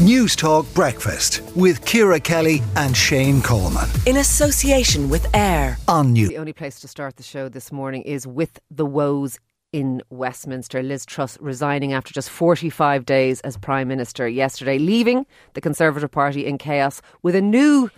News Talk Breakfast with Ciara Kelly and Shane Coleman. In association with AIR. On News. The only place to start the show this morning is with the woes in Westminster. Liz Truss resigning after just 45 days as Prime Minister yesterday, leaving the Conservative Party in chaos with a new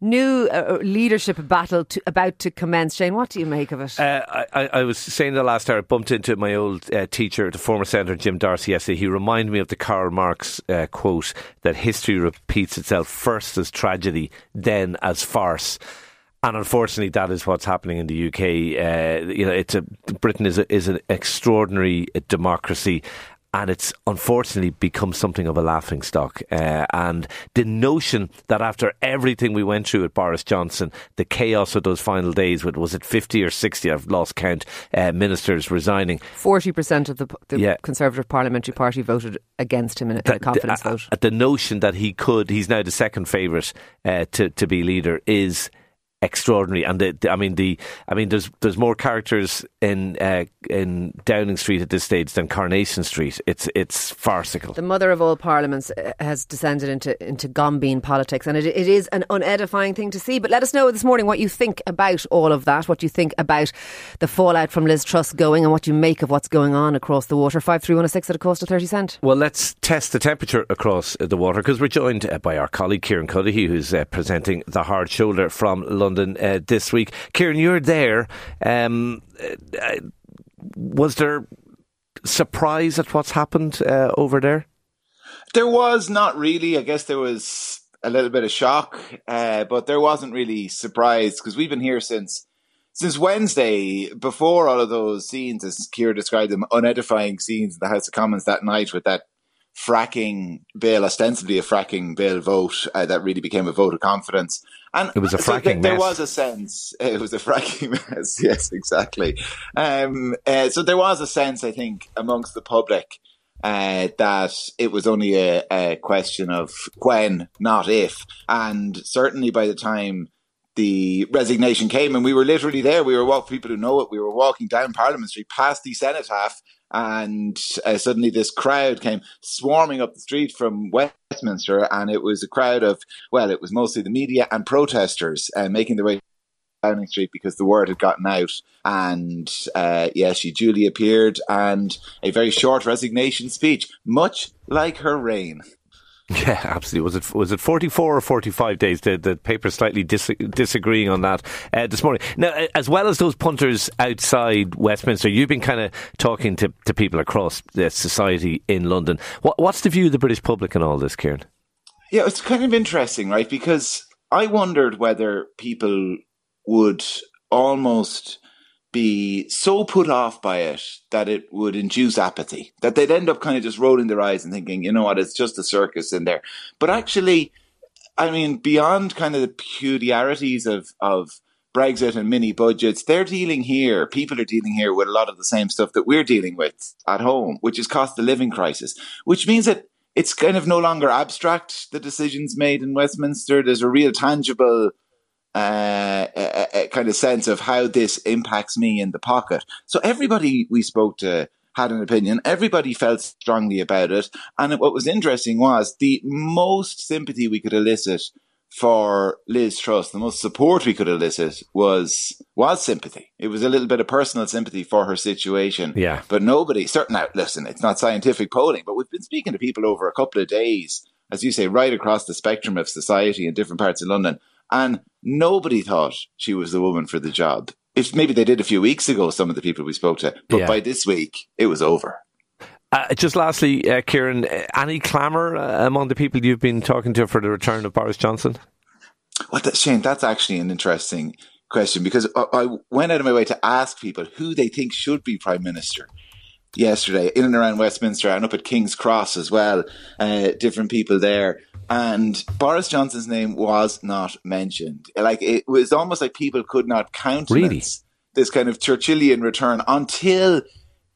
new uh, leadership battle to, about to commence. Shane, what do you make of it? Uh, I, I, was saying the last hour, I bumped into my old uh, teacher, the former Senator Jim D'Arcy yesterday. He reminded me of the Karl Marx uh, quote that history repeats itself first as tragedy, then as farce. And unfortunately, that is what's happening in the UK. Uh, you know, it's a Britain is a, is an extraordinary democracy, and it's unfortunately become something of a laughing stock. Uh, and the notion that after everything we went through with Boris Johnson, the chaos of those final days, with was it fifty or sixty? I've lost count. Uh, ministers resigning. Forty percent of the, the yeah. Conservative Parliamentary Party voted against him in, in a confidence the, vote. Uh, the notion that he could, he's now the second favourite uh, to to be leader, is extraordinary. And the, the, I mean, the I mean, there's there's more characters in uh, in Downing Street at this stage than Coronation Street. It's it's farcical. The mother of all parliaments uh, has descended into into gombeen politics, and it, it is an unedifying thing to see. But let us know this morning what you think about all of that. What you think about the fallout from Liz Truss going, and what you make of what's going on across the water. Five three one oh six at a cost of thirty cent. Well, let's test the temperature across the water because we're joined uh, by our colleague Kieran Cuddihy, who's uh, presenting the hard shoulder from London. London uh, this week. Kieran, you're there. Um, uh, was there surprise at what's happened uh, over there? There was not really. I guess there was a little bit of shock, uh, but there wasn't really surprise because we've been here since since Wednesday. Before all of those scenes, as Ciara described them, unedifying scenes in the House of Commons that night with that fracking bill, ostensibly a fracking bill vote uh, that really became a vote of confidence. And it was a fracking so th- There was a sense it was a fracking mess. Yes, exactly. Um, uh, so there was a sense, I think, amongst the public uh, that it was only a, a question of when, not if. And certainly by the time the resignation came, and we were literally there. We were walking. People who know it. We were walking down Parliament Street past the cenotaph, and uh, suddenly this crowd came swarming up the street from Westminster, and it was a crowd of well, it was mostly the media and protesters uh, making their way Downing Street because the word had gotten out. And uh, yeah, she duly appeared and a very short resignation speech, much like her reign. Yeah, absolutely. Was it was it forty four or forty five days? The the paper slightly dis- disagreeing on that uh, this morning. Now, as well as those punters outside Westminster, you've been kind of talking to, to people across the society in London. What, what's the view of the British public on all this, Kieran? Yeah, it's kind of interesting, right? Because I wondered whether people would almost be so put off by it that it would induce apathy, that they'd end up kind of just rolling their eyes and thinking, you know what, it's just a circus in there. But actually, I mean, beyond kind of the peculiarities of, of Brexit and mini budgets, they're dealing here, people are dealing here with a lot of the same stuff that we're dealing with at home, which is cost of living crisis, which means that it's kind of no longer abstract, the decisions made in Westminster. There's a real tangible uh, a, a, kind of sense of how this impacts me in the pocket. So everybody we spoke to had an opinion. Everybody felt strongly about it. And what was interesting was the most sympathy we could elicit for Liz Truss, the most support we could elicit was was sympathy. It was a little bit of personal sympathy for her situation. Yeah. But nobody, certain now, listen, it's not scientific polling, but we've been speaking to people over a couple of days, as you say, right across the spectrum of society in different parts of London. And nobody thought she was the woman for the job. If maybe they did a few weeks ago, some of the people we spoke to, but yeah. by this week, it was over. Uh, just lastly, uh, Kieran, uh, any clamour uh, among the people you've been talking to for the return of Boris Johnson? Well, that, Shane, that's actually an interesting question because I, I went out of my way to ask people who they think should be prime minister yesterday in and around Westminster and up at King's Cross as well. Uh, different people there. And Boris Johnson's name was not mentioned. Like it was almost like people could not count really? this kind of Churchillian return until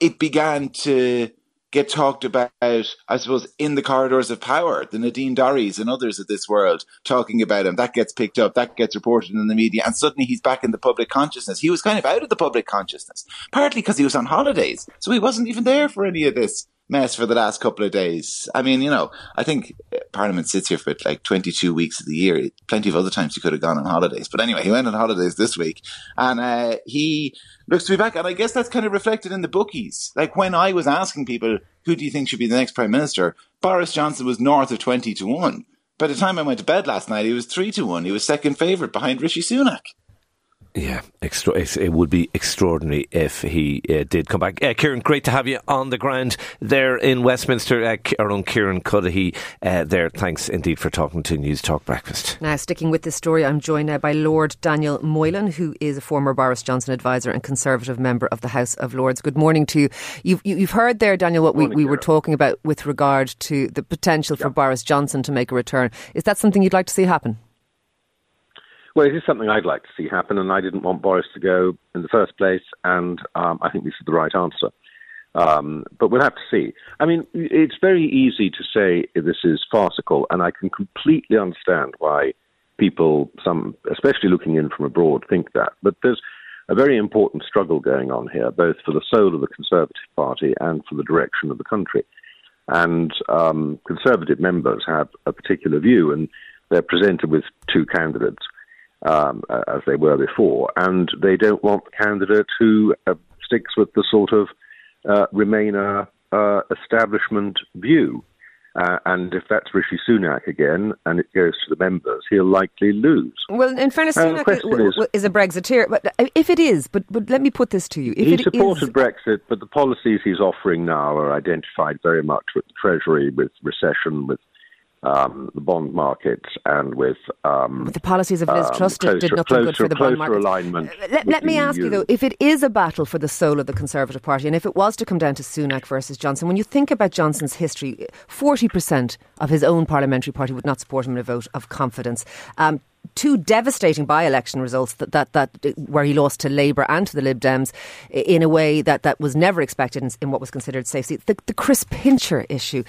it began to get talked about, I suppose, in the corridors of power. The Nadine Dorries and others of this world talking about him. That gets picked up, that gets reported in the media, and suddenly he's back in the public consciousness. He was kind of out of the public consciousness, partly because he was on holidays. So he wasn't even there for any of this mess for the last couple of days. I mean, you know, I think Parliament sits here for like 22 weeks of the year. Plenty of other times he could have gone on holidays. But anyway, he went on holidays this week and uh, he looks to be back. And I guess that's kind of reflected in the bookies. Like when I was asking people, who do you think should be the next Prime Minister? Boris Johnson was north of 20 to 1. By the time I went to bed last night, he was 3 to 1. He was second favourite behind Rishi Sunak. Yeah, extra, it would be extraordinary if he uh, did come back. Uh, Kieran, great to have you on the ground there in Westminster. Uh, our own Kieran Cuddihy uh, there. Thanks indeed for talking to News Talk Breakfast. Now, sticking with this story, I'm joined now by Lord Daniel Moylan, who is a former Boris Johnson advisor and Conservative member of the House of Lords. Good morning to you. You've, you've heard there, Daniel, what morning, we, we were talking about with regard to the potential for Boris Johnson to make a return. Is that something you'd like to see happen? Well, it is something I'd like to see happen, and I didn't want Boris to go in the first place, and um, I think this is the right answer. Um, but we'll have to see. I mean, it's very easy to say this is farcical, and I can completely understand why people, some especially looking in from abroad, think that. But there's a very important struggle going on here, both for the soul of the Conservative Party and for the direction of the country. And um, Conservative members have a particular view, and they're presented with two candidates um, as they were before, and they don't want the candidate who uh, sticks with the sort of uh, Remainer uh, establishment view. Uh, and if that's Rishi Sunak again, and it goes to the members, he'll likely lose. Well, in fairness, Sunak is, is, a Brexiteer, but uh, if it is, but but let me put this to you: if he supported is... Brexit, but the policies he's offering now are identified very much with the Treasury, with recession, with um, the bond markets and with, um, with the policies of Liz um, Truss did, did nothing closer, good for the bond market. Alignment uh, let, let me ask EU. you though, if it is a battle for the soul of the Conservative Party, and if it was to come down to Sunak versus Johnson, when you think about Johnson's history, forty percent of his own parliamentary party would not support him in a vote of confidence. Um, two devastating by-election results that, that, that where he lost to Labour and to the Lib Dems in a way that, that was never expected in, in what was considered safe seat. The, the Chris Pincher issue,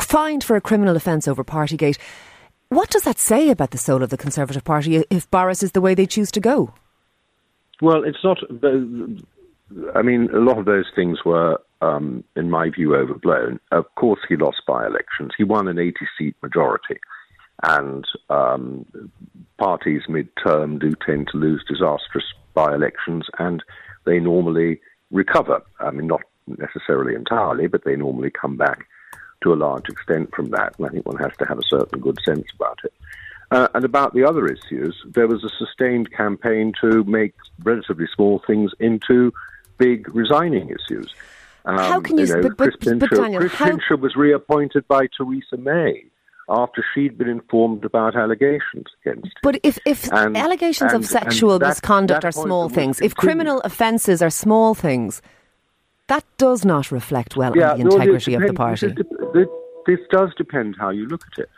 fined for a criminal offence over Partygate. What does that say about the soul of the Conservative Party if Boris is the way they choose to go? Well, it's not. I mean, a lot of those things were, um, in my view, overblown. Of course, he lost by elections. He won an 80 seat majority. And um, parties mid term do tend to lose disastrous by elections, and they normally recover. I mean, not necessarily entirely, but they normally come back to a large extent from that, and I think one has to have a certain good sense about it. Uh, and about the other issues, there was a sustained campaign to make relatively small things into big resigning issues. Um, how can you? you know, but, but, Chris, Pincher, but Daniel, Chris how... Pincher was reappointed by Theresa May after she'd been informed about allegations against him. But if, if and, allegations and, of sexual that, misconduct that are small things, if criminal offences are small things, that does not reflect well yeah, on the integrity no, of the party. This does depend how you look at it.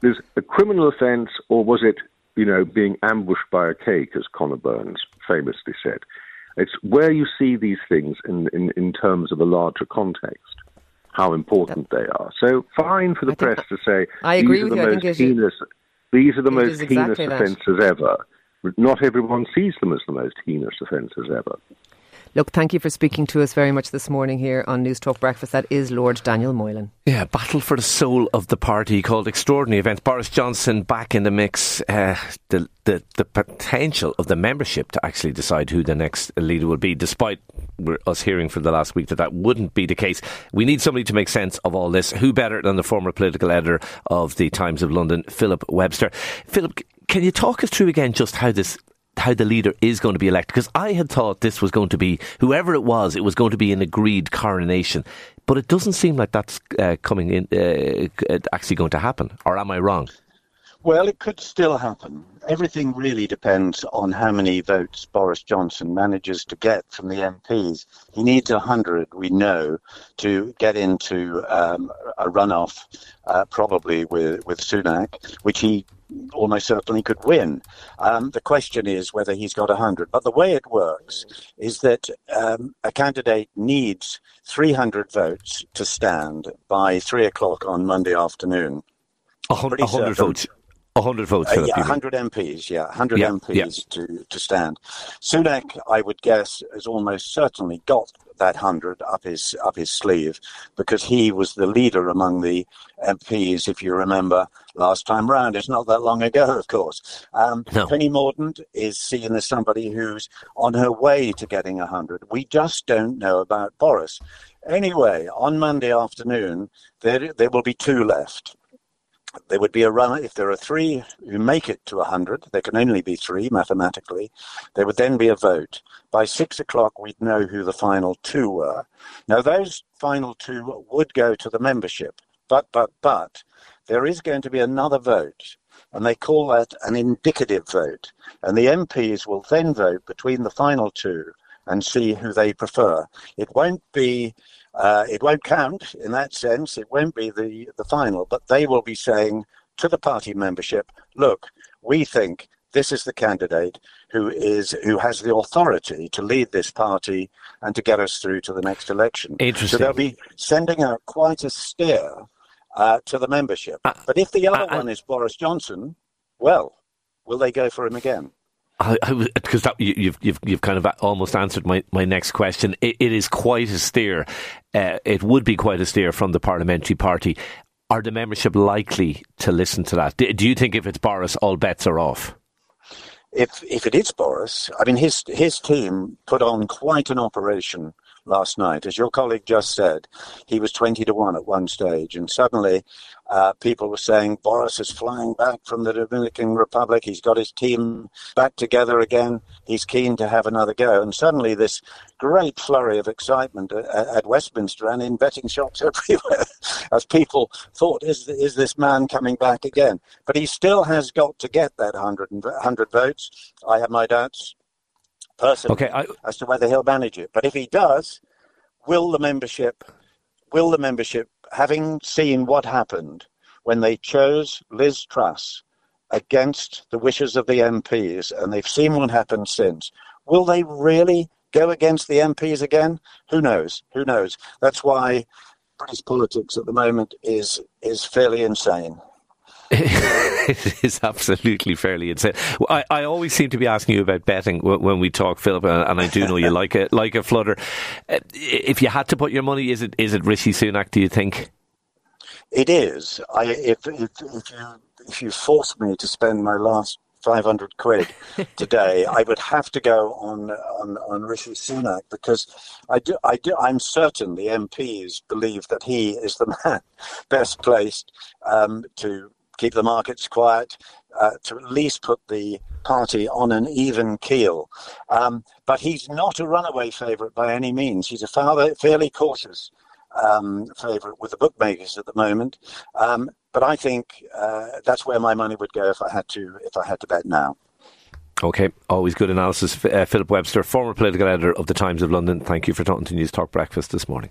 There's a criminal offence, or was it, you know, being ambushed by a cake, as Conor Burns famously said. It's where you see these things in, in, in terms of a larger context, how important they are. So fine for the press to say I agree these are the most heinous, these are the most heinous exactly offences ever. Not everyone sees them as the most heinous offences ever. Look, thank you for speaking to us very much this morning here on News Talk Breakfast. That is Lord Daniel Moylan. Yeah, battle for the soul of the party called extraordinary event. Boris Johnson back in the mix. Uh, the, the the potential of the membership to actually decide who the next leader will be, despite us hearing for the last week that that wouldn't be the case. We need somebody to make sense of all this. Who better than the former political editor of the Times of London, Philip Webster? Philip, can you talk us through again just how this how the leader is going to be elected because I had thought this was going to be whoever it was, it was going to be an agreed coronation, but it doesn't seem like that's uh, coming in uh, actually going to happen. Or am I wrong? Well, it could still happen. Everything really depends on how many votes Boris Johnson manages to get from the MPs. He needs 100, we know, to get into um, a runoff, uh, probably with, with Sunak, which he almost certainly could win. Um, the question is whether he's got 100. But the way it works is that um, a candidate needs 300 votes to stand by 3 o'clock on Monday afternoon. 100, 100 votes. 100 votes, uh, yeah, 100 MPs, yeah, 100 yeah, MPs yeah. To, to stand. Sunak, I would guess, has almost certainly got that hundred up his up his sleeve because he was the leader among the MPs, if you remember last time round. It's not that long ago, of course. Um, no. Penny Mordaunt is seen as somebody who's on her way to getting a hundred. We just don't know about Boris. Anyway, on Monday afternoon, there there will be two left there would be a run if there are three who make it to 100 there can only be three mathematically there would then be a vote. By six o'clock we'd know who the final two were. Now those final two would go to the membership but but but there is going to be another vote and they call that an indicative vote and the mps will then vote between the final two and see who they prefer. It won't be uh, it won't count in that sense. It won't be the, the final, but they will be saying to the party membership, look, we think this is the candidate who is who has the authority to lead this party and to get us through to the next election. Interesting. So they'll be sending out quite a steer uh, to the membership. Uh, but if the other uh, one is Boris Johnson, well, will they go for him again? Because you, you've you've you've kind of almost answered my, my next question. it, it is quite a steer. Uh, it would be quite a steer from the parliamentary party. Are the membership likely to listen to that? Do, do you think if it's Boris, all bets are off? If if it is Boris, I mean his his team put on quite an operation last night. As your colleague just said, he was 20 to 1 at one stage, and suddenly uh, people were saying Boris is flying back from the Dominican Republic. He's got his team back together again. He's keen to have another go. And suddenly, this great flurry of excitement at, at Westminster and in betting shops everywhere as people thought, is, is this man coming back again? But he still has got to get that 100, 100 votes. I have my doubts personally okay, I... as to whether he'll manage it. But if he does, will the membership, will the membership, having seen what happened when they chose Liz Truss against the wishes of the MPs, and they've seen what happened since, will they really go against the MPs again? Who knows? Who knows? That's why British politics at the moment is is fairly insane. it is absolutely fairly insane. I, I always seem to be asking you about betting when we talk, Philip, and I do know you like a like a flutter. Uh, if you had to put your money, is it is it Rishi Sunak? Do you think? It is. I if if, if you if you force me to spend my last 500 quid today, I would have to go on, on, on Rishi Sunak because I do, I do, I'm certain the MPs believe that he is the man best placed um, to keep the markets quiet, uh, to at least put the party on an even keel. Um, but he's not a runaway favourite by any means. He's a fairly cautious um, favourite with the bookmakers at the moment. Um, but I think uh, that's where my money would go if I had to if I had to bet now. Okay, always good analysis. Uh, Philip Webster, former political editor of the Times of London. Thank you for talking to News Talk Breakfast this morning.